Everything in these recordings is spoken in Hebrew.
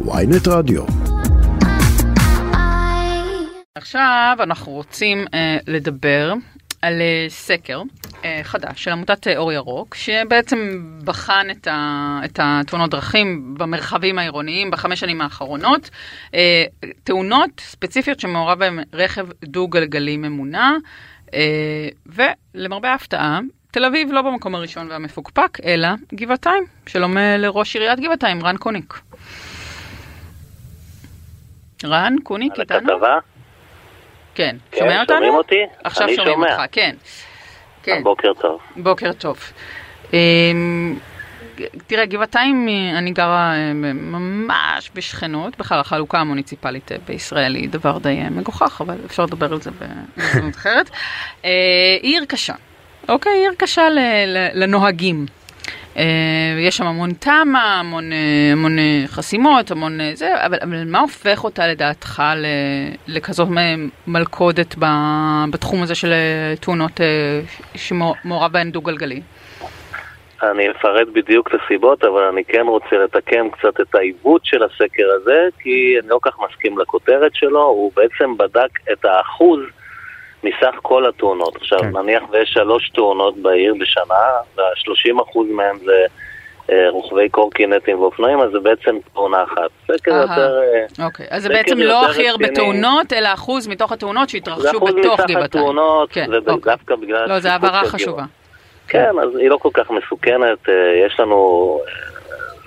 ויינט רדיו. עכשיו אנחנו רוצים אה, לדבר על אה, סקר אה, חדש של עמותת אור ירוק, שבעצם בחן את, ה, את התאונות דרכים במרחבים העירוניים בחמש שנים האחרונות. אה, תאונות ספציפיות שמעורב בהן רכב דו-גלגלי ממונע, אה, ולמרבה ההפתעה, תל אביב לא במקום הראשון והמפוקפק, אלא גבעתיים. שלום לראש עיריית גבעתיים, רן קוניק. רן קוניק על איתנו? הכתבה? כן. כן, שומע אותנו? שומעים אותי? עכשיו שומעים שומע. אותך, כן. כן, בוקר טוב. בוקר טוב. אמ, תראה, גבעתיים, אה, אני גרה אה, ממש בשכנות, בכלל החלוקה המוניציפלית אה, בישראל היא דבר די אה, מגוחך, אבל אפשר לדבר על זה בהזדמנות אחרת. אה, עיר קשה, אוקיי? עיר קשה לנוהגים. אה, יש שם המון תמ"א, המון, אה, המון אה, חסימות, המון זה, אבל, אבל מה הופך אותה לדעתך לכזאת מלכודת בתחום הזה של תאונות שמעורב בהן דו-גלגלי? אני אפרט בדיוק את הסיבות, אבל אני כן רוצה לתקן קצת את העיוות של הסקר הזה, כי אני לא כך מסכים לכותרת שלו, הוא בעצם בדק את האחוז מסך כל התאונות. עכשיו, כן. נניח ויש שלוש תאונות בעיר בשנה, וה-30% מהן זה אה, רוכבי קורקינטים ואופנועים, אז זה בעצם תאונה אחת. סקר אהה. יותר... אה, אוקיי, אז זה בעצם לא הכי הרבה. תאונות, אלא אחוז מתוך התאונות זה שהתרחשו אחוז בתוך מסך גבעתיים. התאונות, כן, אוקיי. ודווקא בגלל... לא, זו הבהרה חשובה. כן, אז היא לא כל כך מסוכנת, אה, יש לנו,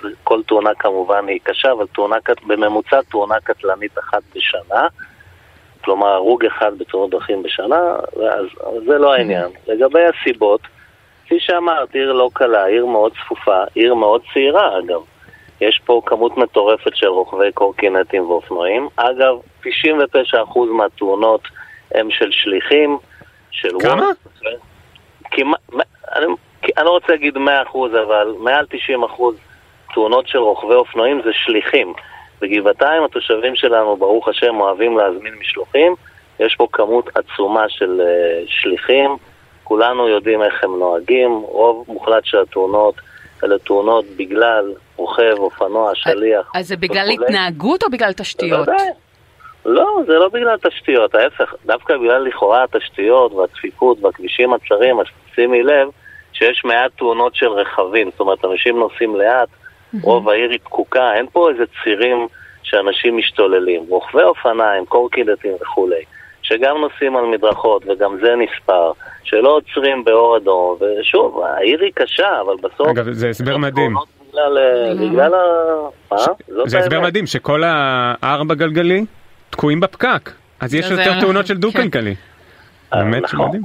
אה, כל תאונה כמובן היא קשה, אבל תאונה, בממוצע תאונה קטלנית אחת בשנה, כלומר הרוג אחד בתאונות דרכים בשנה, אז אז זה לא העניין. לגבי הסיבות, כפי שאמרת, עיר לא קלה, עיר מאוד צפופה, עיר מאוד צעירה אגב. יש פה כמות מטורפת של רוכבי קורקינטים ואופנועים. אגב, 99% מהתאונות הם של שליחים, של כמה? כמעט, אני, אני לא רוצה להגיד 100%, אבל מעל 90% תאונות של רוכבי אופנועים זה שליחים. בגבעתיים התושבים שלנו, ברוך השם, אוהבים להזמין משלוחים. יש פה כמות עצומה של uh, שליחים. כולנו יודעים איך הם נוהגים. רוב מוחלט של התאונות אלה תאונות בגלל רוכב, אופנוע, שליח. אז זה בגלל וכולי. התנהגות או בגלל תשתיות? בוודאי. לא, זה לא בגלל תשתיות, ההפך, דווקא בגלל לכאורה התשתיות והצפיפות והכבישים הצרים, אז שימי לב שיש מעט תאונות של רכבים, זאת אומרת, אנשים נוסעים לאט, רוב העיר היא פקוקה, אין פה איזה צירים שאנשים משתוללים. רוכבי אופניים, קורקינטים וכולי, שגם נוסעים על מדרכות וגם זה נספר, שלא עוצרים באור אדום, ושוב, העיר היא קשה, אבל בסוף... אגב, זה הסבר מדהים. תאונות בגלל, אה, בגלל ה... מה? זה הסבר. מדהים שכל הארבע גלגלי תקועים בפקק. אז יש יותר תאונות של כן. כלכלי. אה, באמת נכון. שמדהים.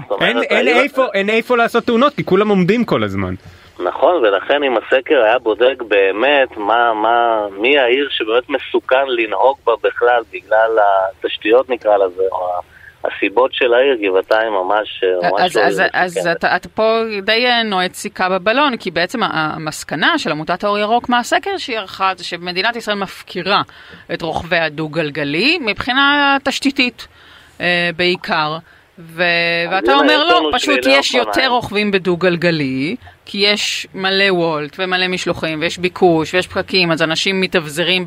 העיר- איפה- אין איפה לעשות תאונות כי כולם עומדים כל הזמן. נכון, ולכן אם הסקר היה בודק באמת מה, מה, מי העיר שבאמת מסוכן לנהוג בה בכלל בגלל התשתיות נקרא לזה, או הסיבות של העיר, גבעתיים ממש, ממש אז, לא אז, אז מסוכנת. אתה, אתה פה די אה, נועץ סיכה בבלון, כי בעצם המסקנה של עמותת האור ירוק מהסקר שהיא ערכה זה שמדינת ישראל מפקירה את רוכבי הדו-גלגלי מבחינה תשתיתית אה, בעיקר. ו- ואתה אומר לא, פשוט יש אופניים." יותר רוכבים בדו-גלגלי, כי יש מלא וולט ומלא משלוחים ויש ביקוש ויש פקקים, אז אנשים מתאבזרים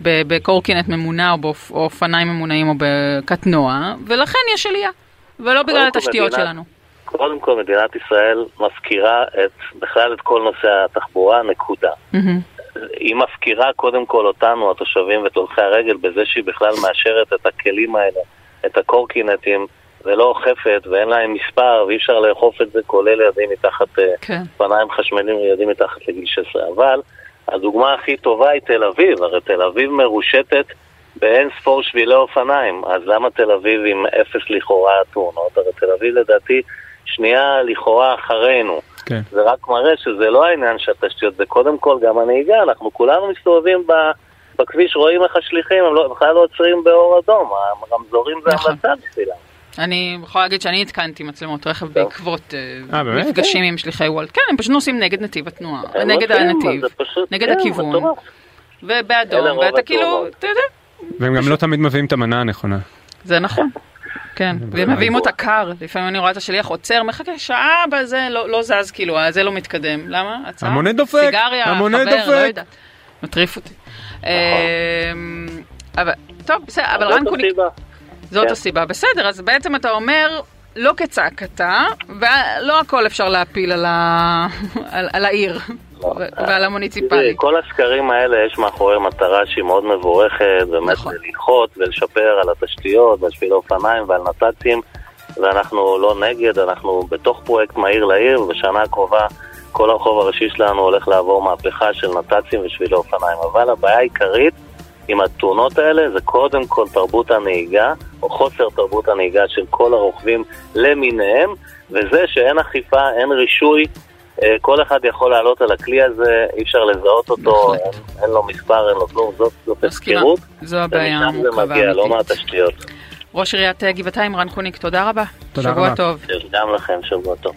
בקורקינט ממונע או באופ- או אופניים ממונעים או בקטנוע, ולכן יש עלייה, ולא בגלל התשתיות מדינת- שלנו. קודם כל מדינת ישראל מפקירה את, בכלל את כל נושא התחבורה, נקודה. מהמם. היא מפקירה קודם כל אותנו, התושבים ואת הולכי הרגל, בזה שהיא בכלל מאשרת את הכלים האלה, את הקורקינטים, ולא אוכפת, ואין להם מספר, ואי אפשר לאכוף את זה, כולל ילדים מתחת, אה, כן. אופניים חשמליים לילדים מתחת לגיל 16. אבל הדוגמה הכי טובה היא תל אביב, הרי תל אביב מרושתת באין ספור שבילי אופניים, אז למה תל אביב עם אפס לכאורה תאונות? הרי תל אביב לדעתי שנייה לכאורה אחרינו. כן. זה רק מראה שזה לא העניין של התשתיות, זה קודם כל גם הנהיגה, אנחנו כולנו מסתובבים ב... בכביש, רואים איך השליחים, הם לא, בכלל לא עוצרים באור אדום, הרמזורים זה נכון. המלצה בשבילם. אני יכולה להגיד שאני התקנתי מצלמות רכב בעקבות אה, אה? מפגשים עם שליחי וולט. כן, הם פשוט נוסעים נגד נתיב התנועה, נגד הנתיב, נגד כן, הכיוון. ובאדום, ואתה כאילו. אתה יודע, והם גם לא תמיד מביאים את המנה הנכונה. זה נכון. כן, והם מביאים אותה קר, לפעמים אני רואה את השליח עוצר, מחכה שעה בזה, לא לא זז כאילו, זה לא מתקדם. למה? הצעה? המונה דופק, סיגריה, המונה חבר, לא דופק. יודעת. מטריף אותי. אמ, אבל, טוב, בסדר, אבל רן זאת קוניק, הסיבה. זאת כן. הסיבה, בסדר, אז בעצם אתה אומר, לא כצעקתה, ולא הכל אפשר להפיל על ה- על- על העיר לא. ועל תראי, המוניציפלי. כל הסקרים האלה יש מאחורי מטרה שהיא מאוד מבורכת, באמת נכון. ללחוץ ולשפר על התשתיות ועל שבילי אופניים ועל נת"צים, ואנחנו לא נגד, אנחנו בתוך פרויקט מהיר לעיר, ובשנה הקרובה כל הרחוב הראשי שלנו הולך לעבור מהפכה של נת"צים ושבילי אופניים. אבל הבעיה העיקרית עם התאונות האלה זה קודם כל תרבות הנהיגה, או חוסר תרבות הנהיגה של כל הרוכבים למיניהם, וזה שאין אכיפה, אין רישוי, אה, כל אחד יכול לעלות על הכלי הזה, אי אפשר לזהות אותו, בהחלט. אין, אין לו מספר, אין לו כלום, זאת, זאת הפקרות, זו הבעיה ומשם זה מגיע, לא. מהתשתיות. ראש עיריית אה, גבעתיים, רן קוניק, תודה רבה. תודה שבוע רבה. טוב. גם לכם, שבוע טוב.